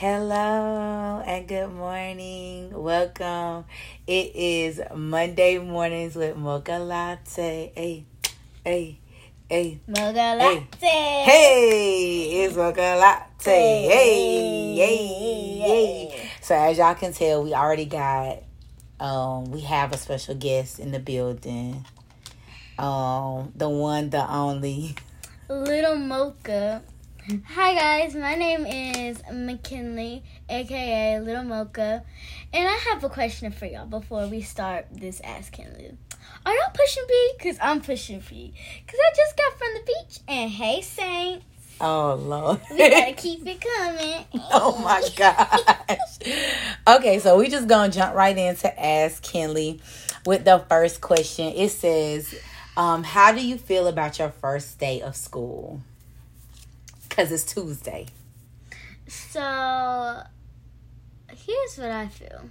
Hello and good morning. Welcome. It is Monday mornings with Mocha Latte. Hey, hey, hey. Mocha latte. Hey, it's Mocha Latte. Hey, hey, hey. So as y'all can tell, we already got um we have a special guest in the building. Um the one, the only. Little Mocha. Hi guys, my name is McKinley, aka Little Mocha, and I have a question for y'all before we start this Ask Kynli. Are y'all pushing B? Cause I'm pushing B. Cause I just got from the beach, and hey Saints. Oh Lord. we gotta keep it coming. Oh my gosh. Okay, so we just gonna jump right into Ask Kynli with the first question. It says, um, how do you feel about your first day of school? Cause it's Tuesday. So here's what I feel.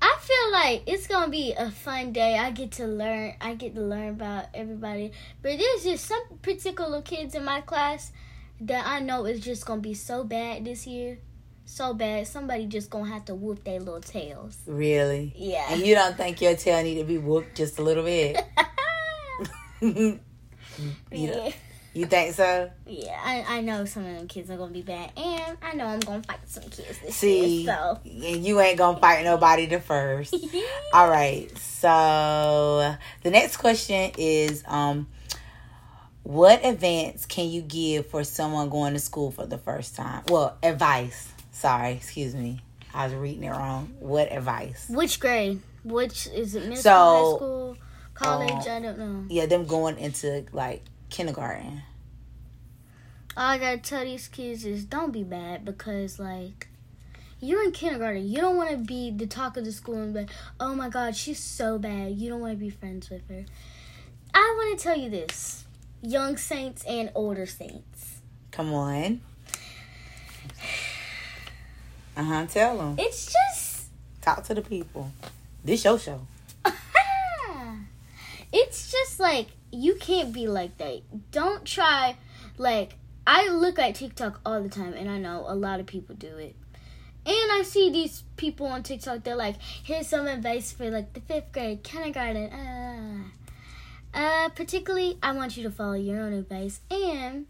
I feel like it's gonna be a fun day. I get to learn. I get to learn about everybody. But there's just some particular kids in my class that I know is just gonna be so bad this year, so bad. Somebody just gonna have to whoop their little tails. Really? Yeah. And you don't think your tail need to be whooped just a little bit? you, yeah. You think so? Yeah, I, I know some of them kids are gonna be bad, and I know I'm gonna fight some kids this See, year. So and you ain't gonna fight nobody the first. All right. So the next question is um what advice can you give for someone going to school for the first time? Well, advice. Sorry, excuse me. I was reading it wrong. What advice? Which grade? Which is it? Middle So, school, high school, college? um, I don't know. Yeah, them going into like kindergarten. All I gotta tell these kids is don't be bad because like you're in kindergarten. You don't want to be the talk of the school and be like, oh my god, she's so bad. You don't want to be friends with her. I want to tell you this, young saints and older saints. Come on. Uh huh. Tell them. It's just Talk to the people. This your show. it's just like you can't be like that. Don't try like I look at TikTok all the time and I know a lot of people do it. And I see these people on TikTok they're like, here's some advice for like the fifth grade, kindergarten. Uh, uh particularly I want you to follow your own advice and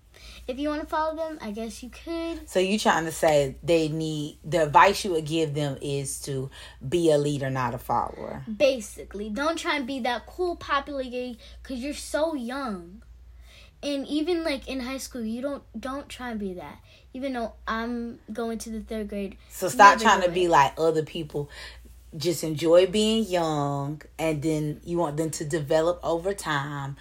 if you want to follow them, I guess you could. So you trying to say they need the advice you would give them is to be a leader, not a follower. Basically, don't try and be that cool, popular gay because you're so young. And even like in high school, you don't don't try and be that. Even though I'm going to the third grade, So stop trying to be like other people. Just enjoy being young, and then you want them to develop over time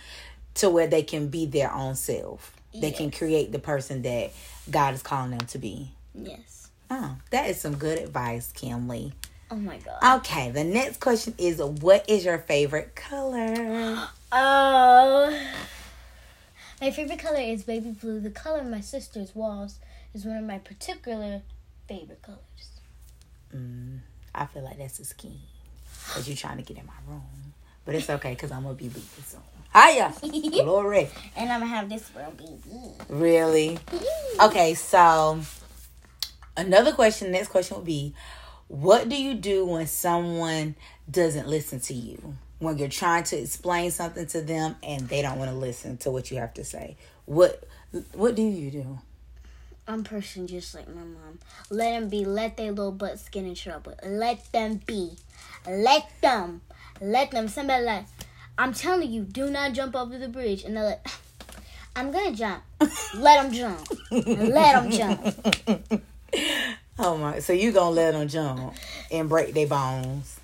to where they can be their own self. They can create the person that God is calling them to be. yes. Oh, that is some good advice, Kynli. Oh my god. Okay, the next question is what is your favorite color? Oh, my favorite color is baby blue. The color of my sister's walls is one of my particular favorite colors. Mm, I feel like that's a scheme. Because you're trying to get in my room. But it's okay because I'm going to be leaving soon. Hiya! Glory. And I'm gonna have this for a baby. Really? Okay, so another question, next question would be what do you do when someone doesn't listen to you? When you're trying to explain something to them and they don't want to listen to what you have to say. What what do you do? I'm person just like my mom. Let them be. Let their little butts get in trouble. Let them be. Let them. Let them. Somebody like, I'm telling you, do not jump over the bridge. And they're like, I'm gonna jump. Let them jump. Let them jump. Oh my! So you gonna let them jump and break their bones?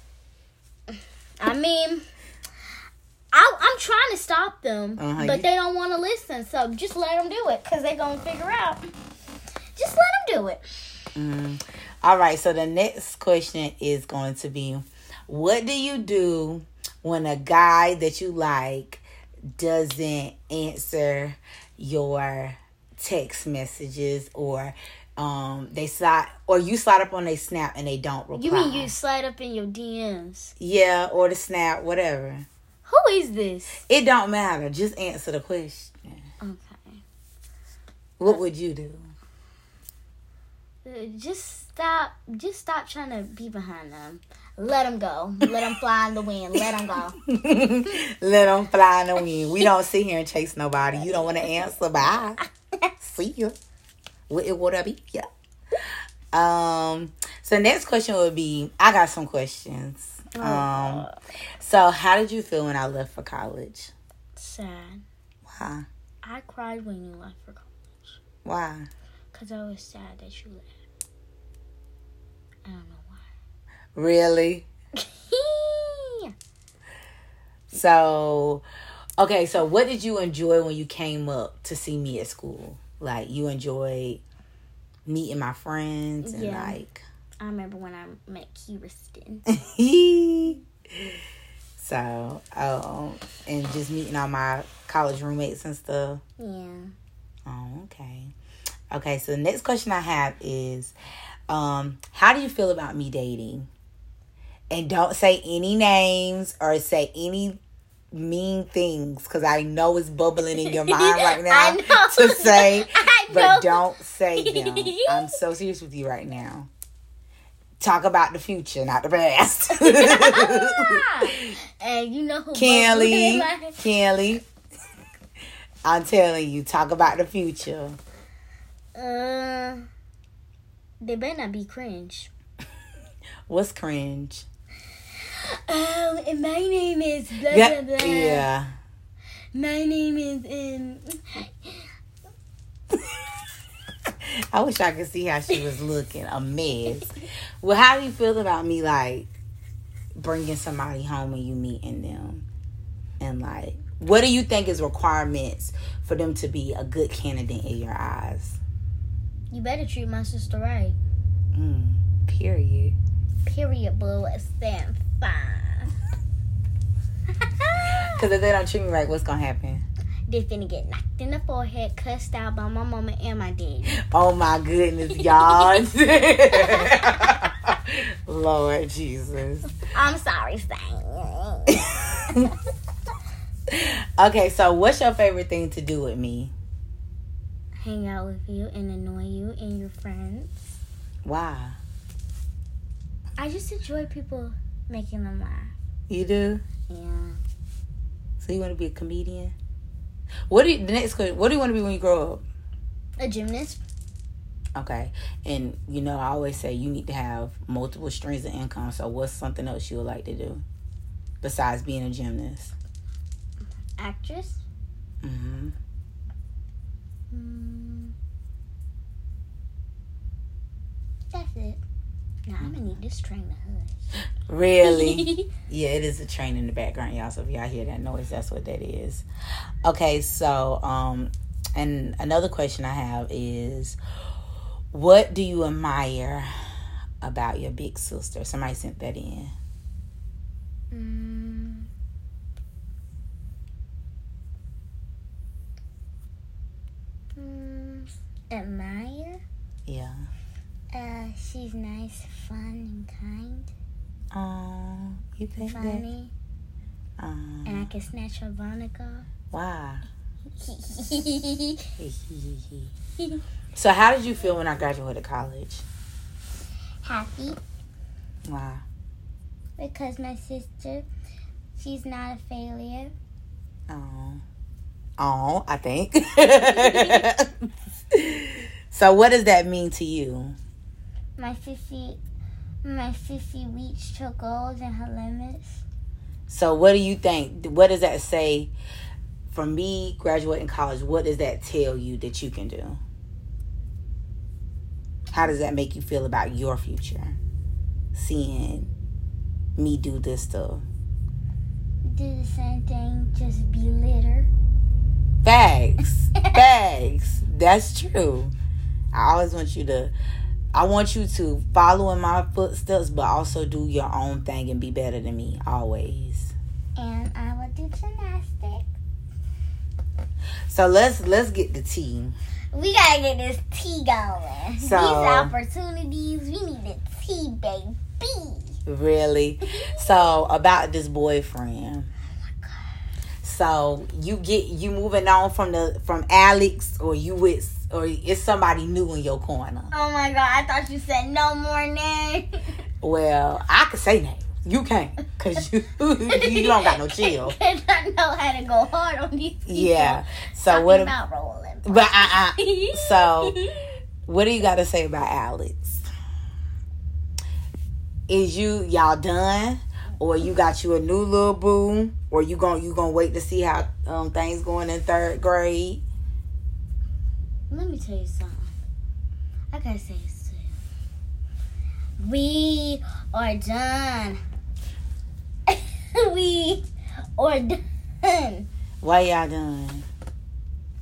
I mean, I, I'm trying to stop them, Uh-huh, but they don't want to listen. So just let them do it, cause they gonna figure out. Just let them do it. Mm. All right. So the next question is going to be, what do you do when a guy that you like doesn't answer your text messages or um they slide or you slide up on a snap and they don't reply? You mean you slide up in your DMs? Yeah, or the snap, whatever. Who is this? It don't matter. Just answer the question. Okay. What would you do? Uh, Just stop. Just stop trying to be behind them. Let them go. Let them fly in the wind. Let them go. Let them fly in the wind. We don't sit here and chase nobody. You don't want to answer. Bye. See you. What it would I be? Yeah. Um. So next question would be. I got some questions. Um. So how did you feel when I left for college? Sad. Why? I cried when you left for college Why? because I was sad that you left. I don't know. Really? So, okay. So what did you enjoy when you came up to see me at school? Like you enjoyed meeting my friends and Yeah. like. I remember when I met Kirsten. so, um, and just meeting all my college roommates and stuff. Yeah. Oh, okay. Okay, so the next question I have is um, how do you feel about me dating? And don't say any names or say any mean things because I know it's bubbling in your mind right now to say, I know. but don't say them. I'm so serious with you right now. Talk about the future, not the past. and you know who Kelly, Kelly, I'm telling you, talk about the future. Uh, they better not be cringe. What's cringe? Oh, and my name is blah Yeah, blah blah. yeah. My name is um. I wish I could see how she was looking, a mess. Well, how do you feel about me like bringing somebody home and you meeting them, and like, what do you think is requirements for them to be a good candidate in your eyes? You better treat my sister right. Mm, period. Period, boo. Stand fine. Because if they don't treat me right, what's gonna happen? they finna get knocked in the forehead, cussed out by my mama and my daddy. Oh my goodness, y'all. Lord Jesus. I'm sorry, Stan. Okay, so what's your favorite thing to do with me? Hang out with you and annoy you and your friends. Why? I just enjoy people making them laugh. You do? Yeah. So you want to be a comedian? What do you, the next question? What do you want to be when you grow up? A gymnast. Okay, and you know I always say you need to have multiple streams of income. So what's something else you would like to do besides being a gymnast? Actress. hmm Mm. That's it. Now I'm gonna need this train to hush. Really? yeah, it is a train in the background, y'all. So if y'all hear that noise, that's what that is. Okay, so um, and another question I have is, what do you admire about your big sister? Somebody sent that in. Mm. Mm, admire. She's nice, fun, and kind, Oh, you think that? funny, Um, and I can snatch her off. wow. so, how did you feel when I graduated college? Happy Wow. because my sister, she's not a failure. Oh. Oh, I think. so, what does that mean to you? My sissy, my sissy reached her goals and her limits. So, what do you think? What does that say? For me, graduating college, what does that tell you that you can do? How does that make you feel about your future? Seeing me do this stuff. Do the same thing, just be litter. Facts. Facts. That's true. I always want you to I want you to follow in my footsteps but also do your own thing and be better than me always. And I will do gymnastics. So let's let's get the tea. We gotta get this tea going. So- These opportunities, we need a tea, baby. Really. So about this boyfriend. Oh so you get you moving on from the from Alex or you with or it's somebody new in your corner. Oh my god, I thought you said no more names. Well, I could say names. You can't, cause you you don't got no chill. Cause I know how to go hard on these people. Yeah. So Talking what? about rolling? But uh, uh So what do you got to say about Alex? Is you y'all done, or you got you a new little boo, or you gonna you gonna wait to see how um things going in third grade? Let me tell you something. I gotta say this to you. We are done. we are done. Why y'all done?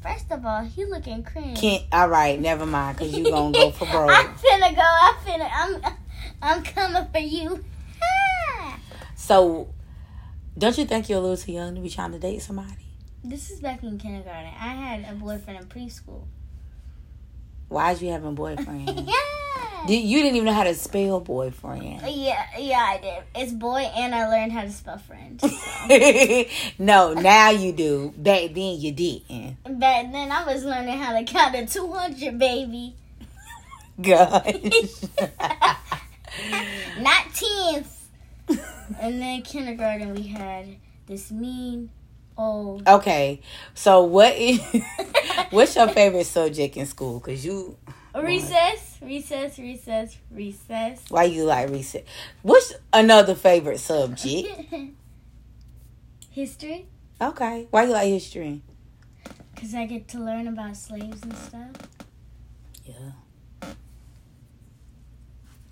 First of all, he looking cringe. Can't. All right, never mind, cause you gonna go for broke. I'm finna go. I'm finna. I'm. I'm coming for you. So, don't you think you're a little too young to be trying to date somebody? This is back in kindergarten. I had a boyfriend in preschool. Why'd you having a boyfriend? yeah. Did- you didn't even know how to spell boyfriend. Yeah, yeah, I did. It's boy, and I learned how to spell friend. So. no, now you do. Back then you didn't. Back then, I was learning how to count to 200, baby. Gosh. Not tens. and then kindergarten, we had this mean old. okay, so what is what's your favorite subject in school? Cause you recess, recess, recess, recess. why you like recess? What's another favorite subject? History, Okay, why you like history? because I get to learn about slaves and stuff. Yeah.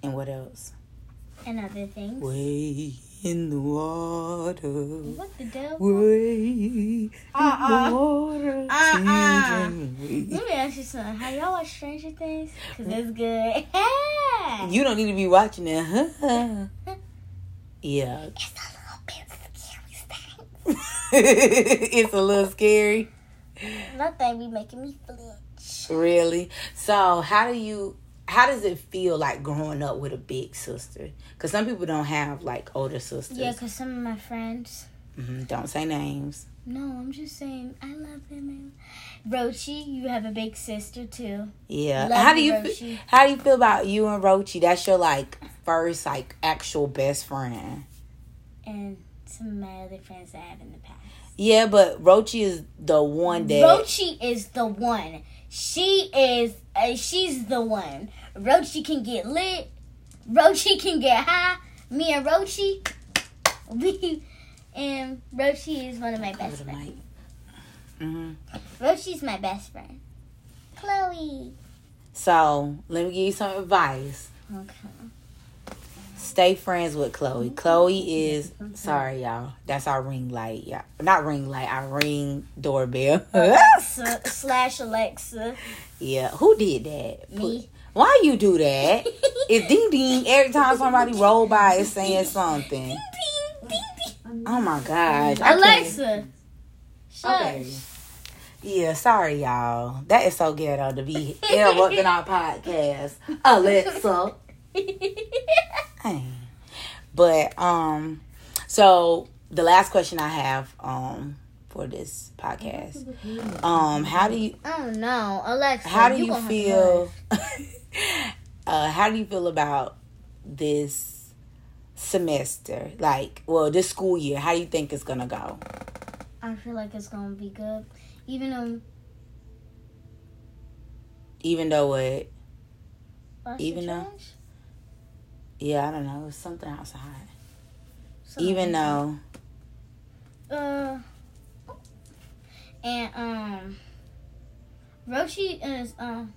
And what else? And other things. Way in the water. What the devil? Way Uh-uh. in the water. Uh-uh. Let me ask you something. Have y'all watched Stranger Things? Because it's good. You don't need to be watching it, huh? Yeah. It's a little bit scary it's a little scary. That thing be making me flinch. Really? So, how do you how does it feel like growing up with a big sister? Cuz some people don't have like older sisters. Yeah, because some of my friends. Mhm, Don't say names. No, I'm just saying I love them. Rochi, you have a big sister too. Yeah. Love how do you, fe- how do you feel about you and Rochi? That's your like first like actual best friend. And some of my other friends I have in the past. Yeah, but Rochi is the one that Rochi is the one. She is. Uh, she's the one. Rochi can get lit. Rochi can get high. Me and Rochi, we and Rochi is one of my best friends. Mhm. Rochi's my best friend. Chloe. So, let me give you some advice. Okay. Stay friends with Chloe. Chloe is sorry, y'all. That's our ring light. Yeah, not ring light. Our ring doorbell. Alexa slash Alexa. yeah, who did that? Me. Why you do that? It's ding ding every time somebody roll by. It's saying something. Ding, ding, ding. ding. Oh my gosh, I Alexa. Shush. Okay. Yeah, sorry, y'all. That is so ghetto to be interrupting our podcast. Alexa. Hey. But um so the last question I have um for this podcast. Um how do you Oh no, Alexa. how do you to feel uh how do you feel about this semester? Like, well, this school year, how do you think it's to go? I feel like it's gonna be good, even though. Even though it What's Even though- trash? yeah, I don't know, it's something outside. Something Even though Uh. And um. Rochi is um.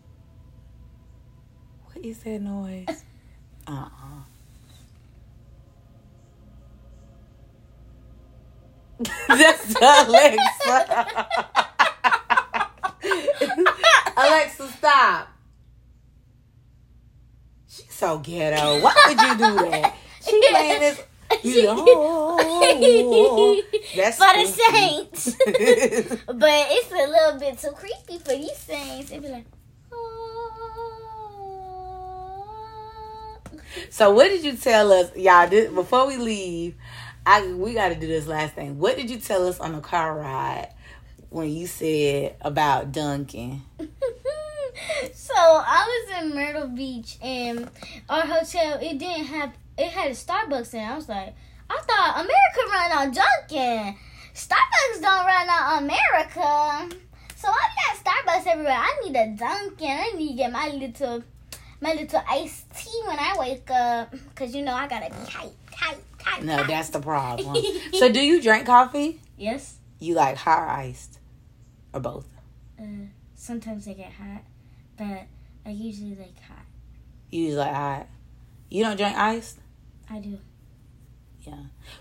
What is that noise? Uh-uh. That's Alexa. Alexa, stop. She's so ghetto. Why would you do that? She playing this. You know, oh, that's for the saints. but it's a little bit too creepy for these saints. It'd be like. Oh. So what did you tell us, y'all? This, before we leave, I we got to do this last thing. What did you tell us on the car ride when you said about Dunkin'? So I was in Myrtle Beach and our hotel it didn't have it had a Starbucks in. I was like, I thought America run on Dunkin'. Starbucks don't run on America. So I got Starbucks everywhere. I need a Dunkin'. I need to get my little my little iced tea when I wake up. Cause you know I gotta be hype, hype, hype. No, hype. that's the problem. so, do you drink coffee? yes. You like hot or iced, or both? Uh, sometimes I get hot, but I usually like hot. You usually like hot. You don't drink iced. I do. Yeah.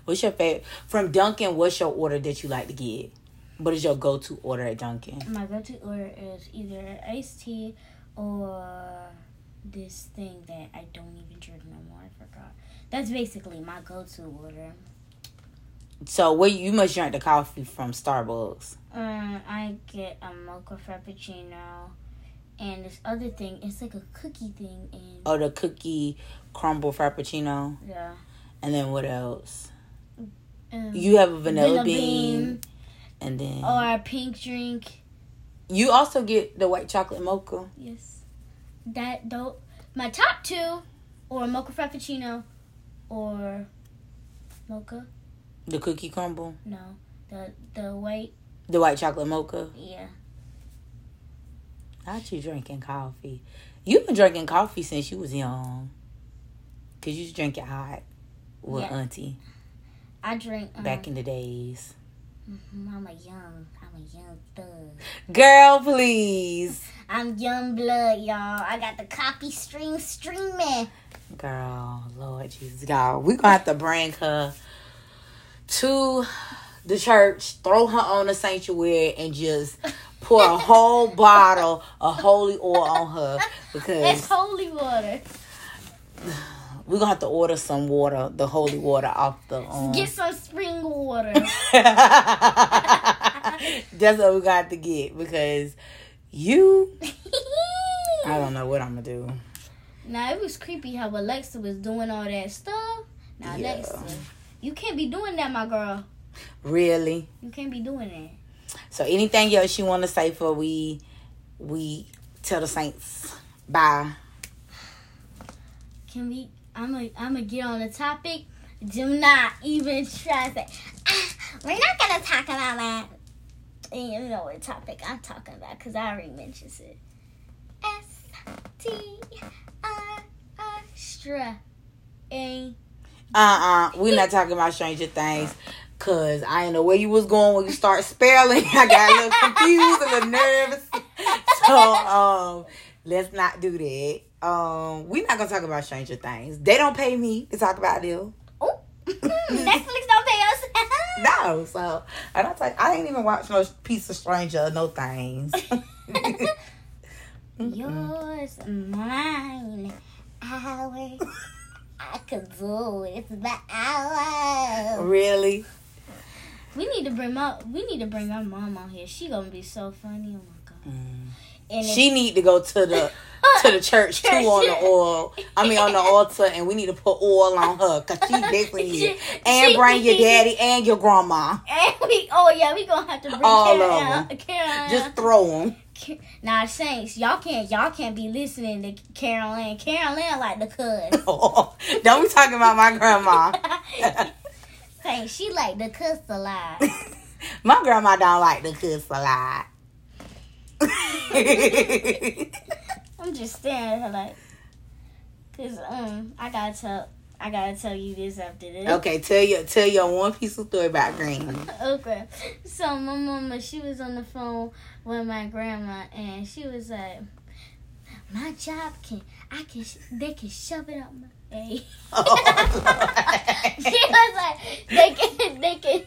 What's your favorite from Dunkin'? What's your order that you like to get? What is your go-to order at Dunkin'? My go-to order is either iced tea or this thing that I don't even drink no more. I forgot. That's basically my go-to order. So, where you must drink the coffee from Starbucks. Um, I get a mocha frappuccino, and this other thing, it's like a cookie thing, and or the cookie crumble frappuccino. yeah. And then what else? Um, You have a vanilla, vanilla bean, bean. and then or a pink drink. you also get the white chocolate mocha. Yes. That though my top two or mocha frappuccino or mocha. The cookie crumble, No. The the white the white chocolate mocha. yeah. Not you drinking coffee. You've been drinking coffee since you was young. Cause you drink it hot with Yeah. auntie I drink um, back in the days. mhm, I'm a young I'm a young thug. Girl, please. I'm young blood, y'all. I got the coffee stream streaming. Girl, Lord Jesus, y'all, we gonna have to bring her to the church, throw her on the sanctuary, and just pour a whole bottle of holy oil on her because It's holy water. we're gonna have to order some water, the holy water off the. Um, Get some spring water. That's what we got to get because you, I don't know what I'm gonna do. now it was creepy how Alexa was doing all that stuff. Now Yeah. Alexa, you can't be doing that, my girl. Really. You can't be doing that. So anything else you want to say for we we tell the saints bye. Can we? I'm gonna I'm gonna get on the topic. Do not even try to say. Ah, we're not gonna talk about that. And you know what topic I'm talking about because I already mentioned it. S T R R Stra. A. Uh uh-uh, uh, we are not talking about Stranger Things. Cause I didn't know where you was going when you start spelling. I got a little confused, a little nervous. So um, let's not do that. Um, we're not gonna talk about Stranger Things. They don't pay me to talk about them. Oh, Netflix don't pay us. No, so and I don't I ain't even watch no piece of Stranger, no things. Yours, mine, ours. I could do it by hours. really? We need to bring my we need to bring our mom on here. She gonna be so funny. Oh my god. Mm. And She need to go to the to the church too on the oil. I mean on the altar, and we need to put oil on her because she definitely it. She- And she- bring your daddy and your grandma. And we, oh yeah, we gonna have to bring All Karen of them. Karen Just throw them. Now Saints, y'all can't y'all can't be listening to Carol Ann. Carol Ann like the cuss. Don't be talking about my grandma. Saints, she like the cuss a lot. my grandma don't like the cuss a lot. I'm just staring at her like, cause um, I gotta tell, I gotta tell you this after this. okay, tell your tell your one piece of story about Granny. Okay. So my mama, she was on the phone with my grandma, and she was like, "My job can, I can, they can shove it up my." Hey. she was like, "They can, they can."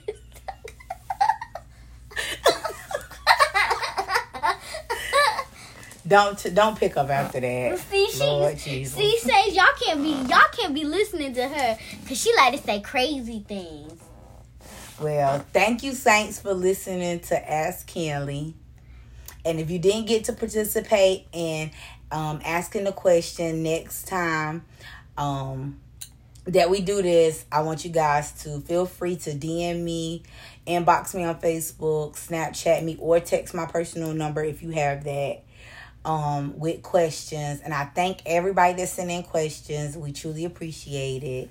Don't don't pick up after that. See, she, Lord Jesus. see, says y'all can't be, y'all can't be listening to her, cause she like to say crazy things. Well, thank you, Saints, for listening to Ask Kynli. And if you didn't get to participate in um, asking the question next time um, that we do this, I want you guys to feel free to DM me, inbox me on Facebook, Snapchat me, or text my personal number if you have that. Um with questions. And I thank everybody that sent in questions. We truly appreciate it.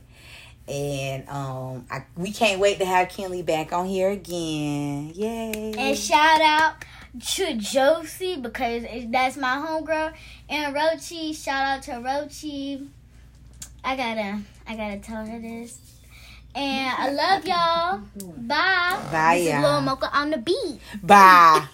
And um I, we can't wait to have Kynli back on here again. Yay. And shout out to Josie because that's my homegirl. And Rochi, shout out to Rochi. I gotta I gotta tell her this. And I love y'all. Bye. Bye, This is y'all. Lil Mocha on the beat. Bye.